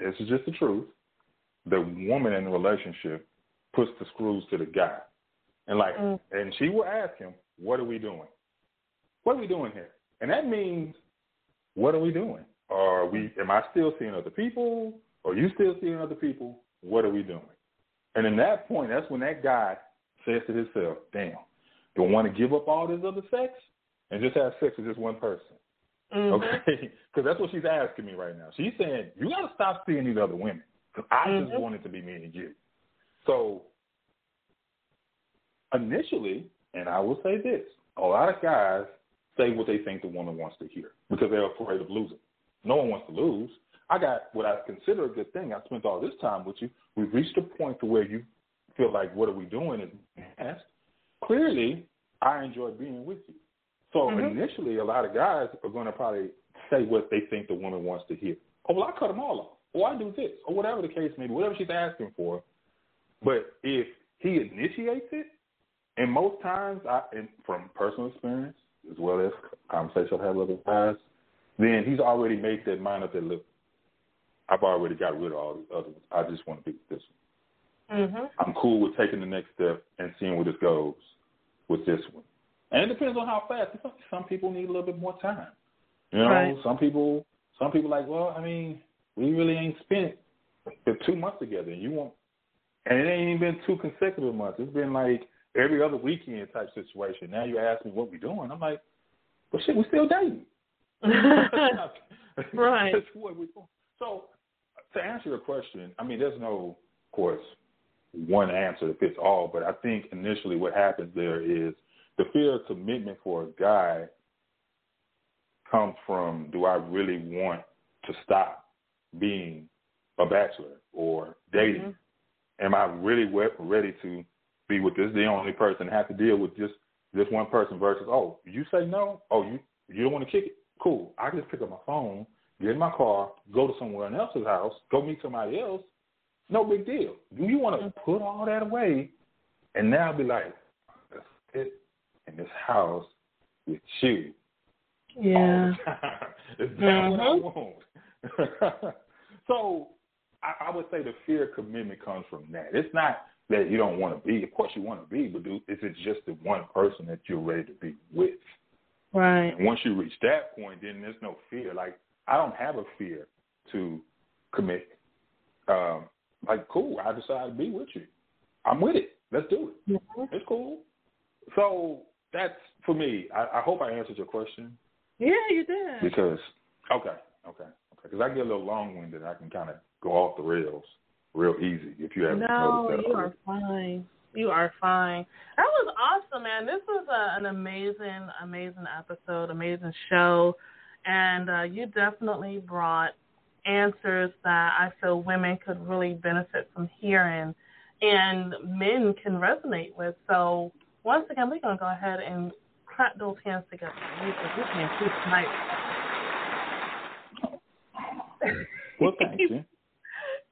this is just the truth. The woman in the relationship puts the screws to the guy, and like, Mm. and she will ask him, "What are we doing? What are we doing here?" And that means, what are we doing? Are we? Am I still seeing other people? Are you still seeing other people? What are we doing? And in that point, that's when that guy says to himself, "Damn, do I want to give up all this other sex and just have sex with just one person?" Mhm. Okay, (laughs) because that's what she's asking me right now. She's saying you got to stop seeing these other women because I just Mhm. want it to be me and you. So initially, and I will say this: a lot of guys say what they think the woman wants to hear because they're afraid of losing. No one wants to lose. I got what I consider a good thing. I spent all this time with you. We've reached a point to where you feel like, what are we doing? Is asked. Clearly, I enjoy being with you. So Mhm. initially, a lot of guys are going to probably say what they think the woman wants to hear. Oh, well, I cut them all off. Or I do this, or whatever the case may be, whatever she's asking for. But if he initiates it, and most times, I, and from personal experience as well as conversations I've had with other guys, then he's already made that mind up that look, I've already got rid of all these others. I just want to be with this one. Mhm. I'm cool with taking the next step and seeing where this goes with this one. And it depends on how fast. Some, some people need a little bit more time. You know, Right. some people, some people like, well, I mean, we really ain't spent the two months together, and you want, and it ain't even been two consecutive months. It's been like every other weekend type situation. Now you ask me what we doing. I'm like, well, shit, we still dating. (laughs) Right. (laughs) That's what we doing. So to answer your question, I mean, there's no, of course, one answer that fits all, but I think initially what happens there is the fear of commitment for a guy comes from do I really want to stop being a bachelor or dating? Mhm. Am I really ready to be with this the only person have to deal with just this one person versus oh you say no oh you you don't want to kick it cool I can just pick up my phone get in my car go to someone else's house go meet somebody else no big deal do you want to put all that away and now be like sit in this house with you Yeah. all the time. (laughs) Is that what I Mhm. want? (laughs) so I, I would say the fear of commitment comes from that. It's not that you don't want to be. Of course you want to be, but do, is it just the one person that you're ready to be with? Right. And once you reach that point, then there's no fear. Like I don't have a fear to commit. Um, like cool, I decided to be with you. I'm with it. Let's do it. Mhm. It's cool. So that's for me. I, I hope I answered your question Yeah, you did. because okay, okay, okay. Because I get a little long-winded, I can kind of go off the rails. real easy if you haven't no, noticed that. you are fine. You are fine. That was awesome, man. This was a, an amazing, amazing episode, amazing show, and uh, you definitely brought answers that I feel women could really benefit from hearing, and men can resonate with. So once again, we're gonna go ahead and clap those hands together. We can too tonight. Well, thank you. (laughs)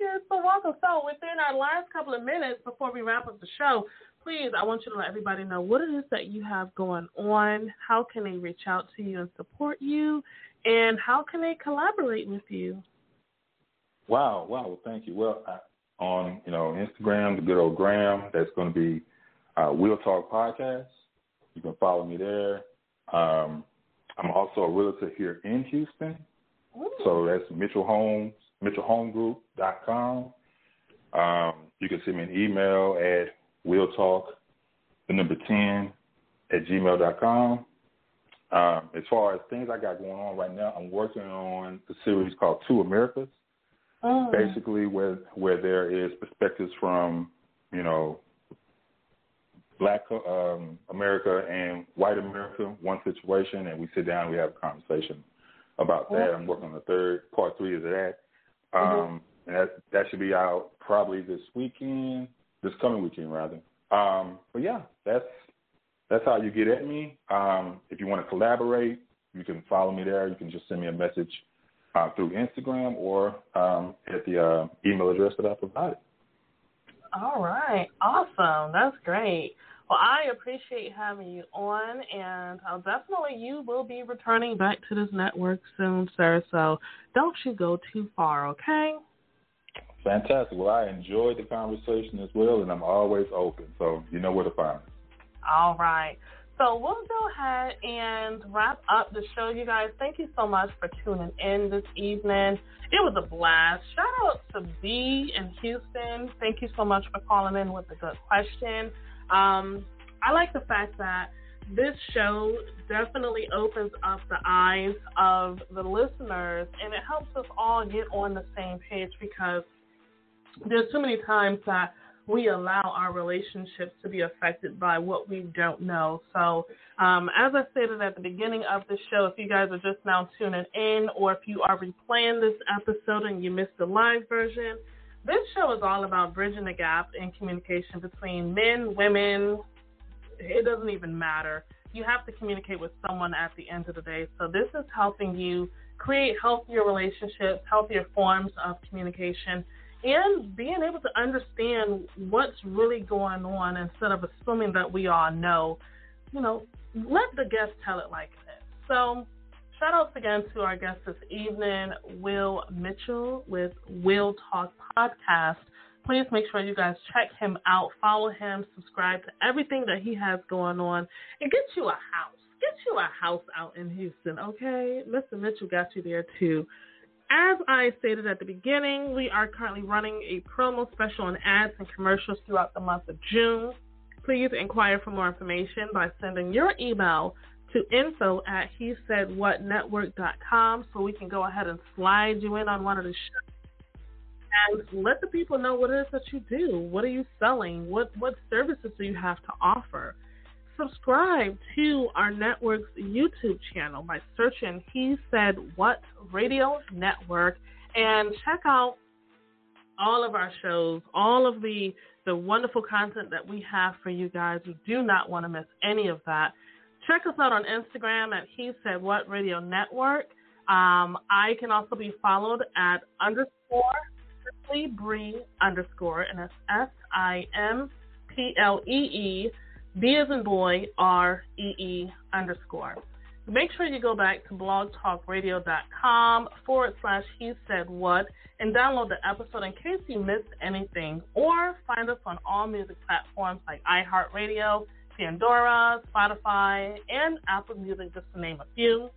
Yes, so welcome. So within our last couple of minutes before we wrap up the show, please, I want you to let everybody know what it is that you have going on. How can they reach out to you and support you, and how can they collaborate with you? Wow, wow. Well, thank you. Well, I, on you know Instagram, the good old Gram, that's going to be uh, Will Talk Podcast. You can follow me there. Um, I'm also a realtor here in Houston, Ooh. so that's Mitchell Homes mitchellhomegroup.com. Um, you can send me an email at willtalk, the number 10, at gmail.com. Um, as far as things I got going on right now, I'm working on a series called Two Americas, Oh. basically where where there is perspectives from, you know, Black um, America and White America, one situation, and we sit down, and we have a conversation about that. I'm working on the third part three of that. Um, and that that should be out probably this weekend, this coming weekend rather. Um, but yeah, that's that's how you get at me. Um, if you want to collaborate, you can follow me there. You can just send me a message uh, through Instagram or um, at the uh, email address that I provided. All right, awesome. That's great. Well, I appreciate having you on, and I'll definitely you will be returning back to this network soon, sir. So don't you go too far, okay? Fantastic. Well, I enjoyed the conversation as well, and I'm always open. So you know where to find me. All right. So we'll go ahead and wrap up the show, you guys. Thank you so much for tuning in this evening. It was a blast. Shout out to B in Houston. Thank you so much for calling in with a good question. Um, I like the fact that this show definitely opens up the eyes of the listeners and it helps us all get on the same page because there's too many times that we allow our relationships to be affected by what we don't know. So, um, as I stated at the beginning of the show, if you guys are just now tuning in or if you are replaying this episode and you missed the live version, this show is all about bridging the gap in communication between men, women. It doesn't even matter. You have to communicate with someone at the end of the day. So, this is helping you create healthier relationships, healthier forms of communication, and being able to understand what's really going on instead of assuming that we all know. You know, let the guest tell it like it is. So, shout outs again to our guest this evening, Will Mitchell with Will Talk Podcast. Please make sure you guys check him out, follow him, subscribe to everything that he has going on, and get you a house. Get you a house out in Houston, okay? Mr. Mitchell got you there too. As I stated at the beginning, we are currently running a promo special on ads and commercials throughout the month of June. Please inquire for more information by sending your email to info at he said what network.com so we can go ahead and slide you in on one of the shows and let the people know what it is that you do. What are you selling? What what services do you have to offer? Subscribe to our network's YouTube channel by searching He Said What Radio Network and check out all of our shows, all of the the wonderful content that we have for you guys. You do not want to miss any of that. Check us out on Instagram at He Said What Radio Network. Um, I can also be followed at underscore Simply Bree underscore, and that's S I M P L E E B as in boy R E E underscore. Make sure you go back to blogtalkradio.com forward slash he said what and download the episode in case you missed anything, or find us on all music platforms like iHeartRadio, Pandora, Spotify, and Apple Music, just to name a few.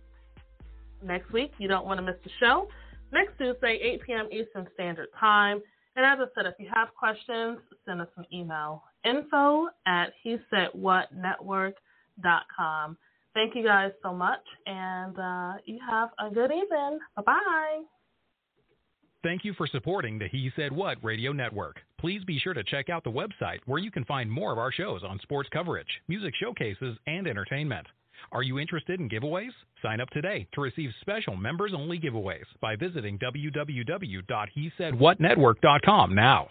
Next week, you don't want to miss the show. Next Tuesday, 8 p.m. Eastern Standard Time. And as I said, if you have questions, send us an email. Info at he said what network.com. Thank you guys so much, and uh, you have a good evening. Bye bye. Thank you for supporting the He Said What radio network. Please be sure to check out the website where you can find more of our shows on sports coverage, music showcases, and entertainment. Are you interested in giveaways? Sign up today to receive special members only giveaways by visiting www.hesaidwhatnetwork.com now.